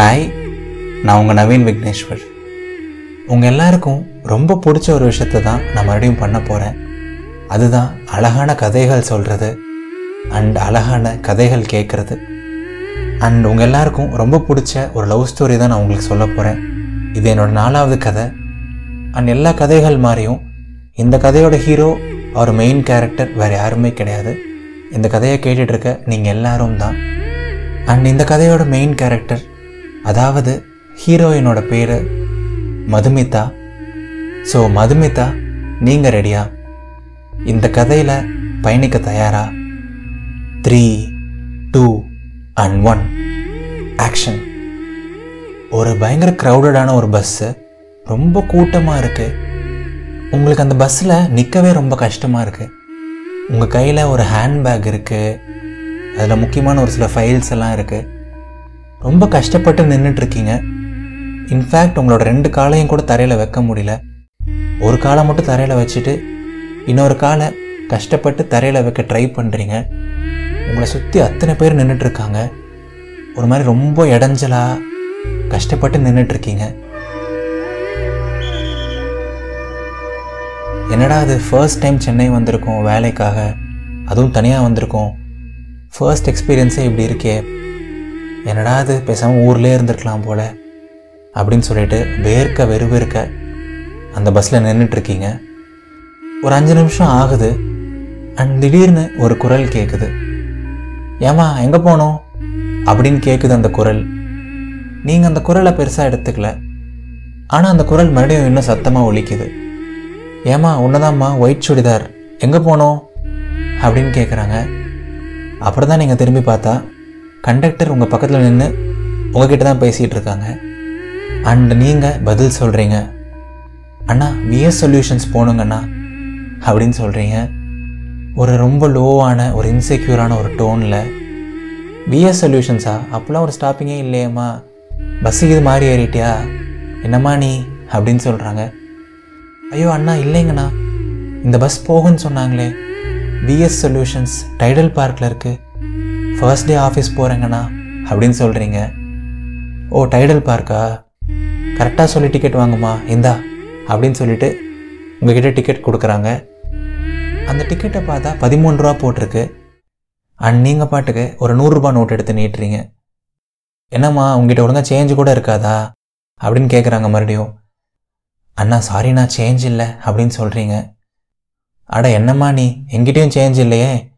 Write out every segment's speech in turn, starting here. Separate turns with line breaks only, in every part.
Hi நான் உங்கள் நவீன் விக்னேஸ்வர் உங்கள் எல்லாருக்கும் ரொம்ப பிடிச்ச ஒரு விஷயத்த தான் நான் மறுபடியும் பண்ண போகிறேன் அதுதான் அழகான கதைகள் சொல்கிறது அண்ட் அழகான கதைகள் கேட்குறது அண்ட் உங்கள் எல்லாருக்கும் ரொம்ப பிடிச்ச ஒரு லவ் ஸ்டோரி தான் நான் உங்களுக்கு சொல்ல போகிறேன் இது என்னோடய நாலாவது கதை. அண்ட் எல்லா கதைகள் மாதிரியும் இந்த கதையோட ஹீரோ அவர் மெயின் கேரக்டர் வேறு யாருமே கிடையாது. இந்த கதையை கேட்டுட்ருக்க நீங்கள் எல்லாரும் தான். அண்ட் இந்த கதையோட மெயின் கேரக்டர் அதாவது ஹீரோயினோட பேர் மதுமிதா. ஸோ மதுமிதா நீங்கள் ரெடியா? இந்த கதையில் பயணிக்க தயாரா? Three two and one action ஒரு பயங்கர க்ரௌடடான ஒரு பஸ்ஸு ரொம்ப கூட்டமாக இருக்குது உங்களுக்கு அந்த பஸ்ஸில் நிற்கவே ரொம்ப கஷ்டமாக இருக்குது உங்கள் கையில் ஒரு ஹேண்ட்பேக் இருக்குது அதில் முக்கியமான ஒரு சில ஃபைல்ஸ் எல்லாம் இருக்குது ரொம்ப கஷ்டப்பட்டு நின்றுட்டுருக்கீங்க இன்ஃபேக்ட் உங்களோட ரெண்டு காலையும் கூட தரையில் வைக்க முடியல. ஒரு காலை மட்டும் தரையில் வச்சுட்டு இன்னொரு காலை கஷ்டப்பட்டு தரையில் வைக்க ட்ரை பண்ணுறீங்க உங்களை சுற்றி அத்தனை பேர் நின்றுட்டுருக்காங்க ஒரு மாதிரி ரொம்ப இடைஞ்சலாக கஷ்டப்பட்டு நின்றுட்டுருக்கீங்க என்னடா அது ஃபர்ஸ்ட் டைம் சென்னை வந்திருக்கோம் வேலைக்காக. அதுவும் தனியாக வந்திருக்கோம். ஃபர்ஸ்ட் எக்ஸ்பீரியன்ஸே இப்படி இருக்கே. என்னடா அது பேசாமல் ஊர்லேயே இருந்திருக்கலாம் போல. அப்படின்னு சொல்லிட்டு வேர்க்க வெறுவேர்க்க அந்த பஸ்ஸில் நின்றுட்டுருக்கீங்க ஒரு அஞ்சு நிமிஷம் ஆகுது. அண்ட் திடீர்னு ஒரு குரல் கேட்குது ஏமா எங்கே போனோம்? அப்படின்னு கேட்குது அந்த குரல். நீங்கள் அந்த குரலை பெருசாக எடுத்துக்கல. ஆனால் அந்த குரல் மறுபடியும் இன்னும் சத்தமாக ஒழிக்குது ஏமா உன்னதாம்மா ஒயிட் சுடிதார். எங்கே போனோம்? அப்படின்னு கேட்குறாங்க அப்புறம் தான் நீங்கள் திரும்பி பார்த்தா கண்டக்டர் உங்கள் பக்கத்தில் நின்று உங்ககிட்ட தான் பேசிகிட்டு இருக்காங்க. அண்ட் நீங்கள் பதில் சொல்கிறீங்க அண்ணா விஎஸ் சொல்யூஷன்ஸ் போகணுங்கண்ணா அப்படின்னு சொல்கிறீங்க ஒரு ரொம்ப லோவான ஒரு இன்செக்யூரான ஒரு டோனில் விஎஸ் சொல்யூஷன்ஸா அப்போலாம் ஒரு ஸ்டாப்பிங்கே இல்லையேம்மா. பஸ்ஸுக்கு இது மாதிரி ஏறிட்டியா? என்னம்மா நீ? அப்படின்னு சொல்கிறாங்க ஐயோ அண்ணா இல்லைங்கண்ணா இந்த பஸ் போகுன்னு சொன்னாங்களே. விஎஸ் சொல்யூஷன்ஸ் டைடல் பார்க்கில் இருக்குது ஃபர்ஸ்ட் டே ஆஃபீஸ் போகிறேங்கண்ணா அப்படின்னு சொல்கிறீங்க ஓ டைடல் பார்க்கா கரெக்டாக சொல்லி டிக்கெட் வாங்குமா? இந்தா அப்படின்னு சொல்லிட்டு உங்ககிட்ட டிக்கெட் கொடுக்குறாங்க. அந்த டிக்கெட்டை பார்த்தா பதிமூணு ரூபா போட்டிருக்கு. அண்ட் நீங்கள் பாட்டுக்கு ஒரு நூறுரூபா நோட் எடுத்து நீட்டுறீங்க. என்னம்மா உங்ககிட்ட ஒழுங்காக சேஞ்ச் கூட இருக்காதா? அப்படின்னு கேட்குறாங்க மறுபடியும். அண்ணா சாரிண்ணா சேஞ்ச் இல்லை அப்படின்னு சொல்கிறீங்க அட என்னம்மா நீ? எங்கிட்டயும் சேஞ்ச் இல்லையே.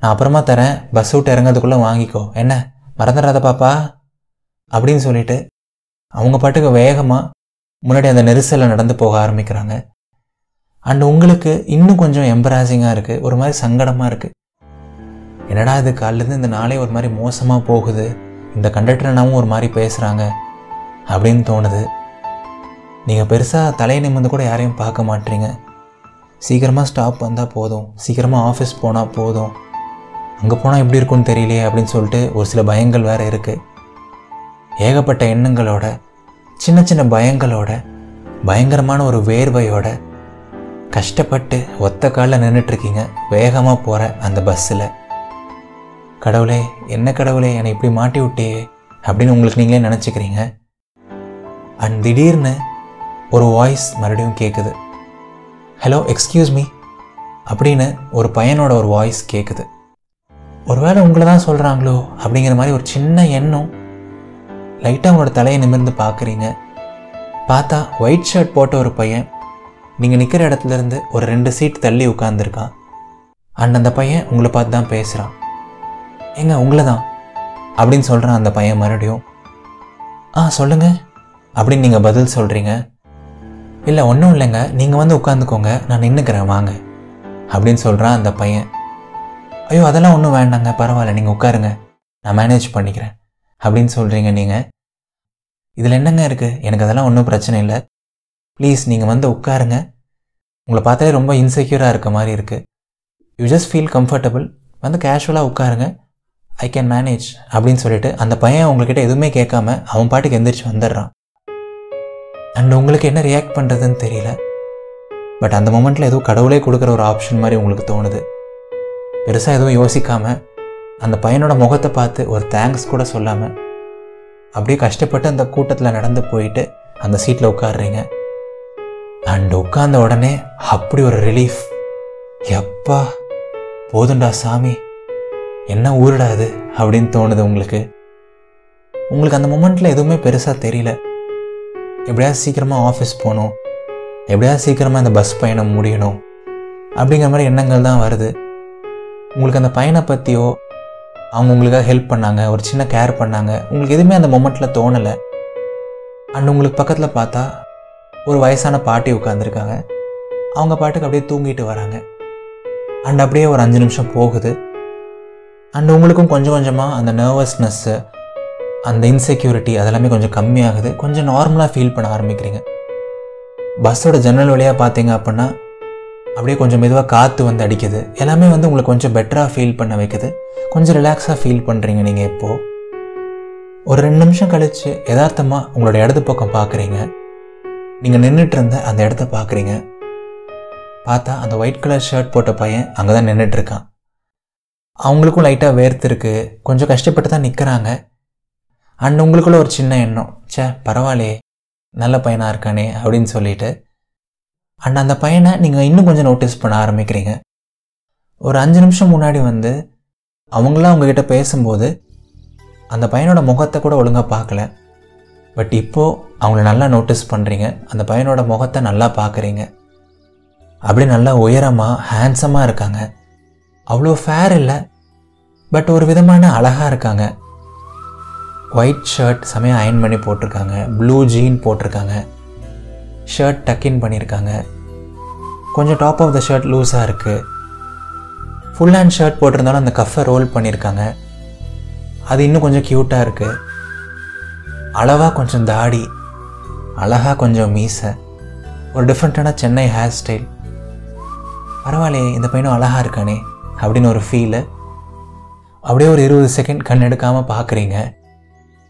நான் அப்புறமா தரேன். பஸ் விட்டு இறங்கிறதுக்குள்ளே வாங்கிக்கோ. என்ன? மறந்துடாத பாப்பா. அப்படின்னு சொல்லிட்டு அவங்க பாட்டுக்கு வேகமாக முன்னாடி அந்த நெரிசலில் நடந்து போக ஆரம்பிக்கிறாங்க. அண்ட் உங்களுக்கு இன்னும் கொஞ்சம் எம்பராசிங்காக இருக்குது ஒரு மாதிரி சங்கடமாக இருக்குது என்னடா இது? காலிலேருந்து இந்த நாளே ஒரு மாதிரி மோசமாக போகுது. இந்த கண்டக்டர்னாவும் ஒரு மாதிரி பேசுகிறாங்க அப்படின்னு தோணுது. நீங்கள் பெருசாக தலையை நிமிர்ந்து கூட யாரையும் பார்க்க மாட்டீங்க. சீக்கிரமாக ஸ்டாப் வந்தால் போதும். சீக்கிரமாக ஆஃபீஸ் போனால் போதும். அங்கே போனால் எப்படி இருக்கும்னு தெரியலையே அப்படின்னு சொல்லிட்டு ஒரு சில பயங்கள் வேறு இருக்குது ஏகப்பட்ட எண்ணங்களோட சின்ன சின்ன பயங்களோட பயங்கரமான ஒரு வேர்வையோட கஷ்டப்பட்டு ஒத்த காலில் நின்றுட்டுருக்கீங்க வேகமாக போகிற அந்த பஸ்ஸில். கடவுளே என்ன கடவுளே என்னை இப்படி மாட்டி விட்டே அப்படின்னு உங்களுக்கு நீங்களே நினச்சிக்கிறீங்க? அண்ட் திடீர்னு ஒரு வாய்ஸ் மறுபடியும் கேட்குது ஹலோ எக்ஸ்கியூஸ் மீ அப்படின்னு ஒரு பையனோட ஒரு வாய்ஸ் கேட்குது ஒருவேளை உங்களை தான் சொல்கிறாங்களோ அப்படிங்கிற மாதிரி ஒரு சின்ன எண்ணம். லைட்டாக உங்களோட தலையை நிமிர்ந்து பார்க்குறீங்க. பார்த்தா ஒயிட் ஷர்ட் போட்ட ஒரு பையன் நீங்கள் நிற்கிற இடத்துலேருந்து ஒரு ரெண்டு சீட் தள்ளி உட்காந்துருக்கான் அண்ட் அந்த பையன் உங்களை பார்த்து தான் பேசுகிறான் ஏங்க உங்களை தான்? அப்படின்னு சொல்கிறான் அந்த பையன் மறுபடியும். ஆ சொல்லுங்கள் அப்படின்னு நீங்கள் பதில் சொல்கிறீங்க இல்லை ஒன்றும் இல்லைங்க. நீங்கள் வந்து உட்காந்துக்கோங்க நான் நின்றுக்கிறேன் வாங்க. அப்படின்னு சொல்கிறான் அந்த பையன். ஐயோ அதெல்லாம் ஒன்றும் வேண்டாங்க பரவாயில்ல நீங்கள் உட்காருங்க நான் மேனேஜ் பண்ணிக்கிறேன் அப்படின்னு சொல்கிறீங்க நீங்கள் இதில் என்னங்க இருக்குது எனக்கு அதெல்லாம் ஒன்றும் பிரச்சனை இல்லை. ப்ளீஸ் நீங்கள் வந்து உட்காருங்க. உங்களை பார்த்தாலே ரொம்ப இன்செக்யூராக இருக்க மாதிரி இருக்குது யூ ஜஸ்ட் ஃபீல் கம்ஃபர்டபுள் வந்து கேஷுவலாக உட்காருங்க. ஐ கேன் மேனேஜ் அப்படின்னு சொல்லிட்டு அந்த பையன் உங்கள்கிட்ட எதுவுமே கேட்காம அவன் பாட்டுக்கு எந்திரிச்சு வந்துடுறான். அண்ட் உங்களுக்கு என்ன ரியாக்ட் பண்ணுறதுன்னு தெரியல. பட் அந்த மொமெண்ட்டில் ஏதோ கடவுளே கொடுக்குற ஒரு ஆப்ஷன் மாதிரி உங்களுக்கு தோணுது. பெருசாக எதுவும் யோசிக்காமல் அந்த பையனோட முகத்தை பார்த்து ஒரு தேங்க்ஸ் கூட சொல்லாமல் அப்படியே கஷ்டப்பட்டு அந்த கூட்டத்தில் நடந்து போயிட்டு அந்த சீட்டில் உட்காடுறீங்க அண்ட் உட்கார்ந்த உடனே அப்படி ஒரு ரிலீஃப் எப்பா போதுண்டா சாமி. என்ன ஊருடா அது அப்படின்னு தோணுது உங்களுக்கு. உங்களுக்கு அந்த மூமெண்ட்டில் எதுவுமே பெருசாக தெரியல. எப்படியாவது சீக்கிரமாக ஆஃபீஸ் போகணும். எப்படியாவது சீக்கிரமாக இந்த பஸ் பயணம் முடியணும். அப்படிங்கிற மாதிரி எண்ணங்கள் தான் வருது. உங்களுக்கு அந்த பையனை பற்றியோ அவங்க உங்களுக்காக ஹெல்ப் பண்ணாங்க ஒரு சின்ன கேர் பண்ணாங்க உங்களுக்கு எதுவுமே அந்த மொமெண்ட்டில் தோணலை. அண்ட் உங்களுக்கு பக்கத்தில் பார்த்தா ஒரு வயசான பாட்டி உட்காந்துருக்காங்க அவங்க பாட்டுக்கு அப்படியே தூங்கிட்டு வராங்க. அண்ட் அப்படியே ஒரு அஞ்சு நிமிஷம் போகுது. அண்ட் உங்களுக்கும் கொஞ்சம் கொஞ்சமாக அந்த நர்வஸ்னஸ்ஸு அந்த இன்செக்யூரிட்டி அதெல்லாமே கொஞ்சம் கம்மியாகுது. கொஞ்சம் நார்மலாக ஃபீல் பண்ண ஆரம்பிக்கிறீங்க. பஸ்ஸோட ஜன்னல் வழியாக பார்த்தீங்க அப்படின்னா அப்படியே கொஞ்சம் மெதுவாக காற்று வந்து அடிக்குது. எல்லாமே வந்து உங்களுக்கு கொஞ்சம் பெட்டராக ஃபீல் பண்ண வைக்குது. கொஞ்சம் ரிலாக்ஸாக ஃபீல் பண்ணுறீங்க நீங்கள் இப்போது ஒரு ரெண்டு நிமிஷம் கழித்து யதார்த்தமாக உங்களோட இடது பக்கம் பார்க்குறீங்க நீங்கள் நின்றுட்டு இருந்த அந்த இடத்த பார்க்குறீங்க பார்த்தா அந்த ஒயிட் கலர் ஷர்ட் போட்ட பையன் அங்கே தான் நின்றுட்டுருக்கான் அவங்களுக்கும் லைட்டாக வேர்த்துருக்கு கொஞ்சம் கஷ்டப்பட்டு தான் நிற்கிறாங்க அண்ட் உங்களுக்குள்ள ஒரு சின்ன எண்ணம். ச்சே பரவாயில்லையே. நல்ல பையனாக இருக்கானே அப்படின்னு சொல்லிட்டு அண்ட் அந்த பையனை நீங்கள் இன்னும் கொஞ்சம் நோட்டீஸ் பண்ண ஆரம்பிக்கிறீங்க. ஒரு அஞ்சு நிமிஷம் முன்னாடி வந்து அவங்களாம் அவங்கக்கிட்ட பேசும்போது அந்த பையனோட முகத்தை கூட ஒழுங்காக பார்க்கல. பட் இப்போது அவங்கள நல்லா நோட்டீஸ் பண்ணுறீங்க அந்த பையனோட முகத்தை நல்லா பார்க்குறீங்க. அப்படி நல்லா உயரமாக ஹேண்ட்ஸமாக இருக்காங்க. அவ்வளோ ஃபேர் இல்லை. பட் ஒரு விதமான அழகாக இருக்காங்க. ஒயிட் ஷர்ட் செமையாக அயன் பண்ணி போட்டிருக்காங்க. ப்ளூ ஜீன் போட்டிருக்காங்க. ஷர்ட் டக்கின் பண்ணியிருக்காங்க கொஞ்சம் டாப் ஆஃப் த ஷர்ட் லூஸாக இருக்குது ஃபுல் ஹேண்ட் ஷர்ட் போட்டிருந்தாலும் அந்த கஃபை ரோல் பண்ணியிருக்காங்க அது இன்னும் கொஞ்சம் க்யூட்டாக இருக்குது அளவாக கொஞ்சம் தாடி அழகாக கொஞ்சம் மீசை. ஒரு டிஃப்ரெண்ட்டான சென்னை ஹேர் ஸ்டைல் பரவாயில்லையே இந்த பையனும் அழகாக இருக்கானே அப்படின்னு ஒரு ஃபீலு அப்படியே ஒரு இருபது செகண்ட் கண் எடுக்காமல் பார்க்குறீங்க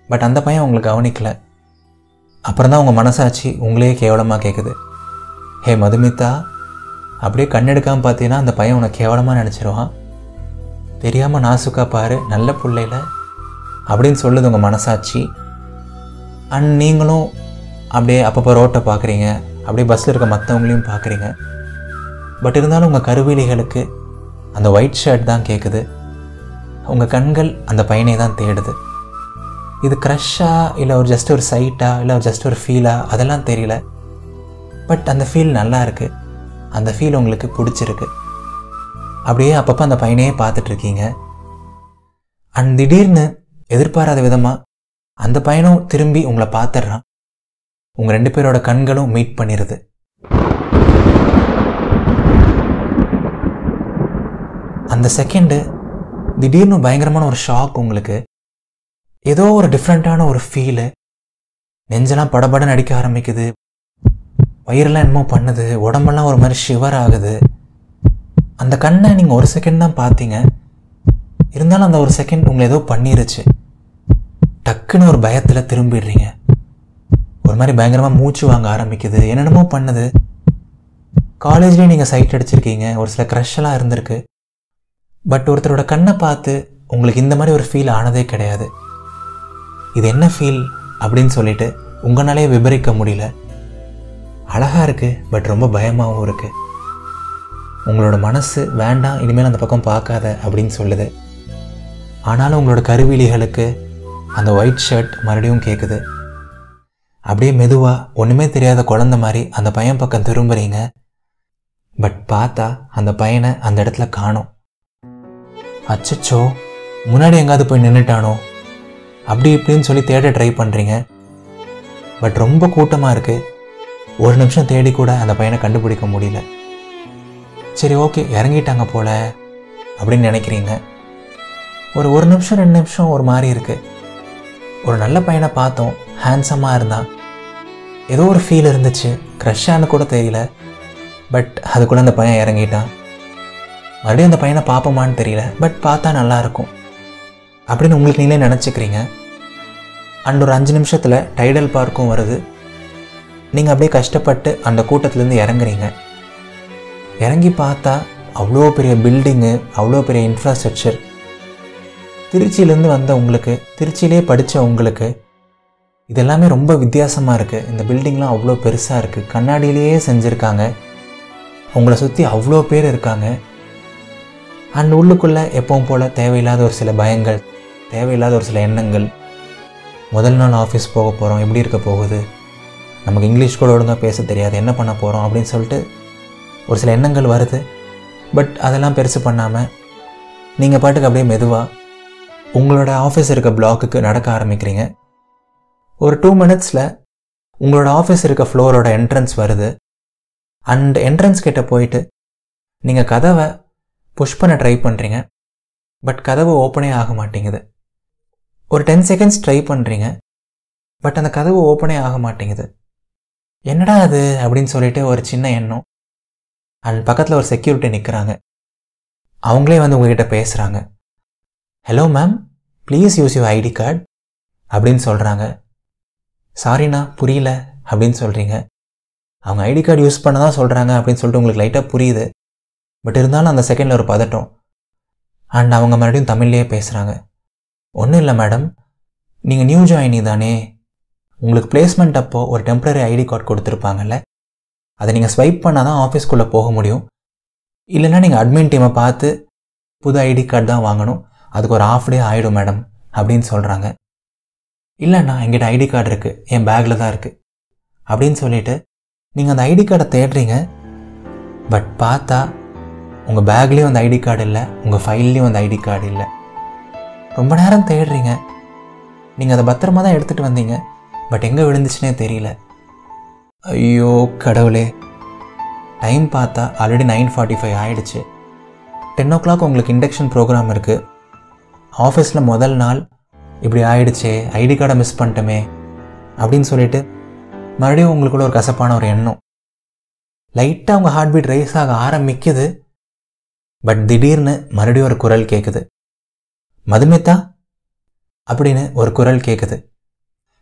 பட் அந்த பையன் உங்களுக்கு கவனிக்கலை. அப்புறம் தான் உங்கள் மனசாட்சி உங்களையே கேவலமாக கேட்குது ஹே மதுமிதா அப்படியே கண் எடுக்காமல் பார்த்தீங்கன்னா அந்த பையன் உனக்கு கேவலமாக நினச்சிருவான். தெரியாமல் நாசுக்கா பாரு நல்ல பிள்ளையில. அப்படின்னு சொல்லுது உங்கள் மனசாட்சி. அண்ட் நீங்களும் அப்படியே அப்பப்போ ரோட்டை பார்க்குறீங்க அப்படியே பஸ்ஸில் இருக்க மற்றவங்களையும் பார்க்குறீங்க பட் இருந்தாலும் உங்கள் கருவிலிகளுக்கு அந்த ஒயிட் ஷர்ட் தான் கேட்குது உங்கள் கண்கள் அந்த பையனை தான் தேடுது. இது க்ரஷ்ஷா இல்லை ஒரு ஜஸ்ட் ஒரு சைட்டா இல்லை ஒரு ஜஸ்ட் ஒரு ஃபீலா அதெல்லாம் தெரியல. பட் அந்த ஃபீல் நல்லா இருக்குது அந்த ஃபீல் உங்களுக்கு பிடிச்சிருக்கு. அப்படியே அப்பப்போ அந்த பையனையே பார்த்துட்டு இருக்கீங்க. அண்ட் திடீர்னு எதிர்பாராத விதமாக அந்த பையனும் திரும்பி உங்களை பார்த்துட்றான். உங்கள் ரெண்டு பேரோட கண்களும் மீட் பண்ணிடுது அந்த செகண்டு திடீர்னு பயங்கரமான ஒரு ஷாக் உங்களுக்கு. ஏதோ ஒரு டிஃப்ரெண்ட்டான ஒரு ஃபீலு நெஞ்செல்லாம் படபட அடிக்க ஆரம்பிக்குது. வயிறெல்லாம் என்னமோ பண்ணுது. உடம்பெல்லாம் ஒரு மாதிரி ஷிவர் ஆகுது. அந்த கண்ணை நீங்கள் ஒரு செகண்ட் தான் பார்த்தீங்க. இருந்தாலும் அந்த ஒரு செகண்ட் உங்களை ஏதோ பண்ணிருச்சு. டக்குன்னு ஒரு பயத்தில் திரும்பிடுறீங்க. ஒரு மாதிரி பயங்கரமாக மூச்சு வாங்க ஆரம்பிக்குது. என்னென்னமோ பண்ணுது. காலேஜ்லேயும் நீங்கள் சைட் அடிச்சிருக்கீங்க. ஒரு சில க்ரஷ்ஷெல்லாம் இருந்திருக்கு. பட் ஒருத்தரோட கண்ணை பார்த்து உங்களுக்கு இந்த மாதிரி ஒரு ஃபீல் ஆனதே கிடையாது. இது என்ன ஃபீல் அப்படின்னு சொல்லிட்டு உங்களாலே விபரிக்க முடியல. அழகாக இருக்குது பட் ரொம்ப பயமாகவும் இருக்குது உங்களோட மனசு வேண்டாம் இனிமேல் அந்த பக்கம் பார்க்காத அப்படின்னு சொல்லுது. ஆனாலும் உங்களோட கருவிலிகளுக்கு அந்த ஒயிட் ஷர்ட் மறுபடியும் கேட்குது அப்படியே மெதுவாக ஒன்றுமே தெரியாத குழந்த மாதிரி அந்த பையன் பக்கம் திரும்புறீங்க. பட் பார்த்தா அந்த பையனை அந்த இடத்துல காணும். அச்சச்சோ முன்னாடி எங்காவது போய் நின்றுட்டானோ அப்படி இப்படின்னு சொல்லி தேட ட்ரை பண்ணுறீங்க பட் ரொம்ப கூட்டமாக இருக்குது ஒரு நிமிஷம் தேடி கூட அந்த பையனை கண்டுபிடிக்க முடியல. சரி ஓகே இறங்கிட்டாங்க போல அப்படின்னு நினைக்கிறீங்க. ஒரு ஒரு நிமிஷம் ரெண்டு நிமிஷம் ஒரு மாதிரி இருக்குது ஒரு நல்ல பையனை பார்த்தோம். ஹேண்ட்ஸமாக இருந்தான். ஏதோ ஒரு ஃபீல் இருந்துச்சு. க்ரஷ்ஷான்னு கூட தெரியல. பட் அதுக்குள்ளே அந்த பையன் இறங்கிட்டான். மறுபடியும் அந்த பையனை பார்ப்போமான்னு தெரியல. பட் பார்த்தா நல்லாயிருக்கும் அப்படின்னு உங்களுக்கு நீங்களே நினச்சிக்கிறீங்க. அண்ட் ஒரு அஞ்சு நிமிஷத்தில் டைடல் பார்க்கும் வருது. நீங்கள் அப்படியே கஷ்டப்பட்டு அந்த கூட்டத்துலேருந்து இறங்குறீங்க. இறங்கி பார்த்தா அவ்வளோ பெரிய பில்டிங்கு அவ்வளோ பெரிய இன்ஃப்ராஸ்ட்ரக்சர் திருச்சியிலேருந்து வந்த உங்களுக்கு திருச்சியிலே படித்த உங்களுக்கு இதெல்லாமே ரொம்ப வித்தியாசமாக இருக்குது இந்த பில்டிங்லாம் அவ்வளோ பெருசாக இருக்குது கண்ணாடியிலேயே செஞ்சுருக்காங்க. உங்களை சுற்றி அவ்வளோ பேர் இருக்காங்க. அண்ட் உள்ளுக்குள்ளே எப்பவும் போல் தேவையில்லாத ஒரு சில பயங்கள். தேவையில்லாத ஒரு சில எண்ணங்கள். முதல் நாள் ஆஃபீஸ் போக போகிறோம் எப்படி இருக்க போகுது? நமக்கு இங்கிலீஷ் கூட ஒழுங்காக பேச தெரியாது என்ன பண்ண போகிறோம் அப்படின்னு சொல்லிட்டு ஒரு சில எண்ணங்கள் வருது. பட் அதெல்லாம் பெருசு பண்ணாமல் நீங்கள் பாட்டுக்கு அப்படியே மெதுவாக உங்களோட ஆஃபீஸ் இருக்க பிளாக்குக்கு நடக்க ஆரம்பிக்கிறீங்க. ஒரு டூ மினிட்ஸில் உங்களோட ஆஃபீஸ் இருக்க ஃப்ளோரோட என்ட்ரன்ஸ் வருது. அண்ட் என்ட்ரன்ஸ் கிட்ட போயிட்டு நீங்கள் கதவை புஷ் பண்ண ட்ரை பண்ணுறீங்க பட் கதவு ஓப்பனே ஆக மாட்டேங்குது. ஒரு டென் செகண்ட்ஸ் ட்ரை பண்ணுறீங்க பட் அந்த கதவு ஓப்பனே ஆக மாட்டேங்குது. என்னடா அது? அப்படின்னு சொல்லிட்டு ஒரு சின்ன எண்ணம். அண்ட் பக்கத்தில் ஒரு செக்யூரிட்டி நிற்கிறாங்க அவங்களே வந்து உங்ககிட்ட பேசுகிறாங்க hello ma'am please use you ID card அப்படின்னு சொல்கிறாங்க சாரிண்ணா புரியல. அப்படின்னு சொல்கிறீங்க அவங்க ஐடி கார்டு யூஸ் பண்ண தான் சொல்கிறாங்க அப்படின்னு சொல்லிட்டு உங்களுக்கு லைட்டாக புரியுது. பட் இருந்தாலும் அந்த செகண்டில் ஒரு பதட்டம். அண்ட் அவங்க மறுபடியும் தமிழ்லேயே பேசுகிறாங்க ஒன்றும் இல்லை மேடம் நீங்கள் நியூ ஜாயினி தானே? உங்களுக்கு பிளேஸ்மெண்ட் அப்போ ஒரு டெம்ப்ரரி ஐடி கார்டு கொடுத்துருப்பாங்கல்ல? அதை நீங்கள் ஸ்வைப் பண்ணால் தான் ஆஃபீஸ்க்குள்ளே போக முடியும். இல்லைன்னா நீங்கள் அட்மின் டீமை பார்த்து புது ஐடி கார்டு தான் வாங்கணும். அதுக்கு ஒரு ஆஃப் டே ஆகிடும் மேடம் அப்படின்னு சொல்கிறாங்க இல்லைண்ணா எங்கிட்ட ஐடி கார்டு இருக்குது என் பேக்கில் தான் இருக்குது அப்படின்னு சொல்லிட்டு நீங்கள் அந்த ஐடி கார்டை தேடுறீங்க. பட் பார்த்தா உங்கள் பேக்லேயும் அந்த ஐடி கார்டு இல்லை உங்கள் ஃபைல்லையும் அந்த ஐடி கார்டு இல்லை. ரொம்ப நேரம் தேடுறீங்க. நீங்கள் அதை பத்திரமா தான் எடுத்துகிட்டு வந்தீங்க. பட் எங்கே விழுந்துச்சுனே தெரியல. ஐயோ கடவுளே. டைம் பார்த்தா ஆல்ரெடி நைன் ஃபார்ட்டி ஃபைவ் ஆகிடுச்சு டென் ஓ கிளாக் உங்களுக்கு இண்டக்ஷன் ப்ரோக்ராம் இருக்குது ஆஃபீஸில் முதல் நாள். இப்படி ஆயிடுச்சே ஐடி கார்டை மிஸ் பண்ணிட்டோமே. அப்படின்னு சொல்லிட்டு மறுபடியும் உங்களுக்குள்ள ஒரு கசப்பான ஒரு எண்ணம். லைட்டாக உங்கள் ஹார்ட் பீட் ரைஸ் ஆக ஆரம்பிக்குது. பட் திடீர்னு மறுபடியும் ஒரு குரல் கேட்குது மதுமிதா? அப்படின்னு ஒரு குரல் கேட்குது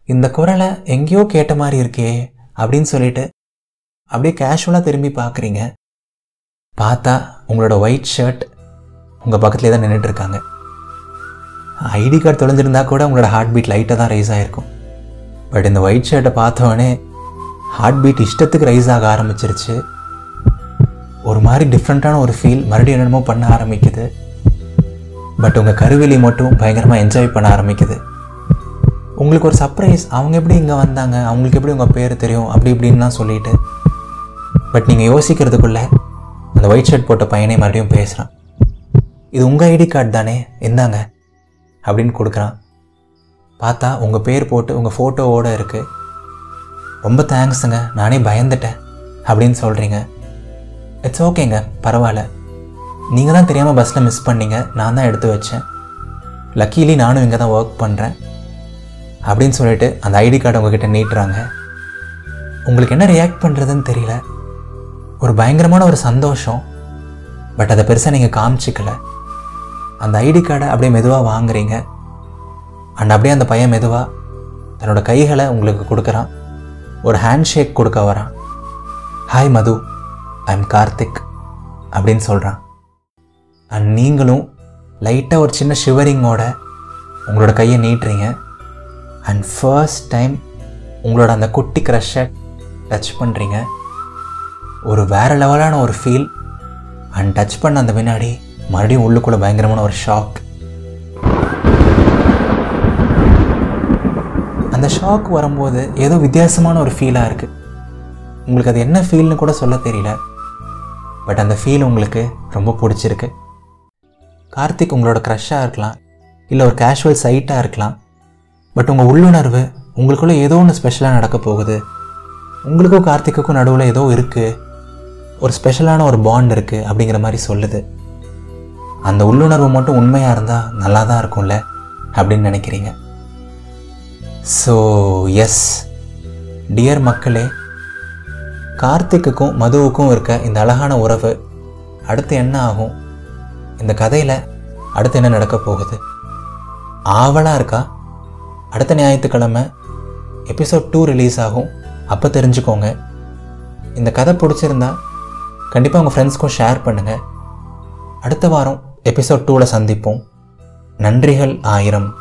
இந்த குரலை எங்கேயோ கேட்ட மாதிரி இருக்கே அப்படின்னு சொல்லிட்டு அப்படியே கேஷுவலாக திரும்பி பார்க்குறீங்க பார்த்தா உங்களோட ஒயிட் ஷர்ட் உங்கள் பக்கத்துலேயே தான் நின்றுட்டு இருக்காங்க. ஐடி கார்டு தொலைஞ்சிருந்தா கூட உங்களோட ஹார்ட் பீட் லைட்டாக தான் ரைஸ் ஆகிருக்கும் பட் இந்த ஒயிட் ஷர்ட்டை பார்த்தோடனே ஹார்ட் பீட் இஷ்டத்துக்கு ரைஸ் ஆக ஆரம்பிச்சிருச்சு. ஒரு மாதிரி டிஃப்ரெண்ட்டான ஒரு ஃபீல் மறுபடியும் என்னென்னமோ பண்ண ஆரம்பிக்குது. பட் உங்கள் கருவிலி மட்டும் பயங்கரமாக என்ஜாய் பண்ண ஆரம்பிக்குது. உங்களுக்கு ஒரு சர்ப்ரைஸ் அவங்க எப்படி இங்கே வந்தாங்க? அவங்களுக்கு எப்படி உங்கள் பேர் தெரியும்? அப்படி இப்படின்லாம் சொல்லிட்டு. பட் நீங்கள் யோசிக்கிறதுக்குள்ள அந்த ஒயிட் ஷர்ட் போட்ட பையனே மறுபடியும் பேசுகிறான் இது உங்கள் ஐடி கார்டு தானே? இந்தாங்க. அப்படின்னு கொடுக்குறான். பார்த்தா உங்கள் பேர் போட்டு உங்கள் ஃபோட்டோவோடு இருக்குது ரொம்ப தேங்க்ஸுங்க நானே பயந்துட்டேன். அப்படின்னு சொல்கிறீங்க இட்ஸ் ஓகேங்க பரவாயில்ல. நீங்கள் தான் தெரியாமல் பஸ்ஸில் மிஸ் பண்ணீங்க. நான் தான் எடுத்து வச்சேன். லக்கீலி நானும் இங்கே தான் ஒர்க் பண்ணுறேன் அப்படின்னு சொல்லிட்டு அந்த ஐடி கார்டு உங்ககிட்ட நீட்டுறாங்க. உங்களுக்கு என்ன ரியாக்ட் பண்ணுறதுன்னு தெரியல. ஒரு பயங்கரமான ஒரு சந்தோஷம். பட் அதை பெருசாக நீங்கள் காமிச்சிக்கல. அந்த ஐடி கார்டை அப்படியே மெதுவாக வாங்குறீங்க. அண்ட் அப்படியே அந்த பையன் மெதுவாக தன்னோட கைகளை உங்களுக்கு கொடுக்குறான். ஒரு ஹேண்ட் ஷேக் கொடுக்க வரான். Hi Madhu I am Karthik அப்படின்னு சொல்கிறான் அண்ட் நீங்களும் லைட்டாக ஒரு சின்ன ஷிவரிங்கோட உங்களோட கையை நீட்டுறீங்க. அண்ட் ஃபர்ஸ்ட் டைம் உங்களோட அந்த குட்டி க்ரஷை டச் பண்ணுறீங்க ஒரு வேறு லெவலான ஒரு ஃபீல் அண்ட் டச் பண்ண அந்த பின்னாடி மறுபடியும் உள்ளுக்குள்ளே பயங்கரமான ஒரு ஷாக் அந்த ஷாக் வரும்போது ஏதோ வித்தியாசமான ஒரு ஃபீலாக இருக்குது உங்களுக்கு அது என்ன ஃபீல்னு கூட சொல்ல தெரியல. பட் அந்த ஃபீல் உங்களுக்கு ரொம்ப பிடிச்சிருக்கு. கார்த்திக் உங்களோட க்ரஷ்ஷாக இருக்கலாம் இல்லை ஒரு கேஷுவல் சைட்டாக இருக்கலாம். பட் உங்கள் உள்ளுணர்வு உங்களுக்குள்ளே ஏதோ ஒன்று ஸ்பெஷலாக நடக்க போகுது. உங்களுக்கும் கார்த்திக்குக்கும் நடுவில் ஏதோ இருக்குது ஒரு ஸ்பெஷலான ஒரு பாண்ட் இருக்குது அப்படிங்கிற மாதிரி சொல்லுது. அந்த உள்ளுணர்வு மட்டும் உண்மையாக இருந்தால் நல்லா தான் இருக்கும்ல அப்படின்னு நினைக்கிறீங்க. ஸோ எஸ் டியர் மக்களே கார்த்திக்குக்கும் மதுவுக்கும் இருக்க இந்த அழகான உறவு அடுத்து என்ன ஆகும்? இந்த கதையில் அடுத்து என்ன நடக்க போகுது? ஆவலாக இருக்கா? அடுத்த ஞாயிற்றுக்கிழமை எபிசோட் டூ ரிலீஸ் ஆகும். அப்போ தெரிஞ்சுக்கோங்க. இந்த கதை பிடிச்சிருந்தா கண்டிப்பாக உங்கள் ஃப்ரெண்ட்ஸ்க்கும் ஷேர் பண்ணுங்கள் அடுத்த வாரம் எபிசோட் டூவில் சந்திப்போம். நன்றிகள் ஆயிரம்.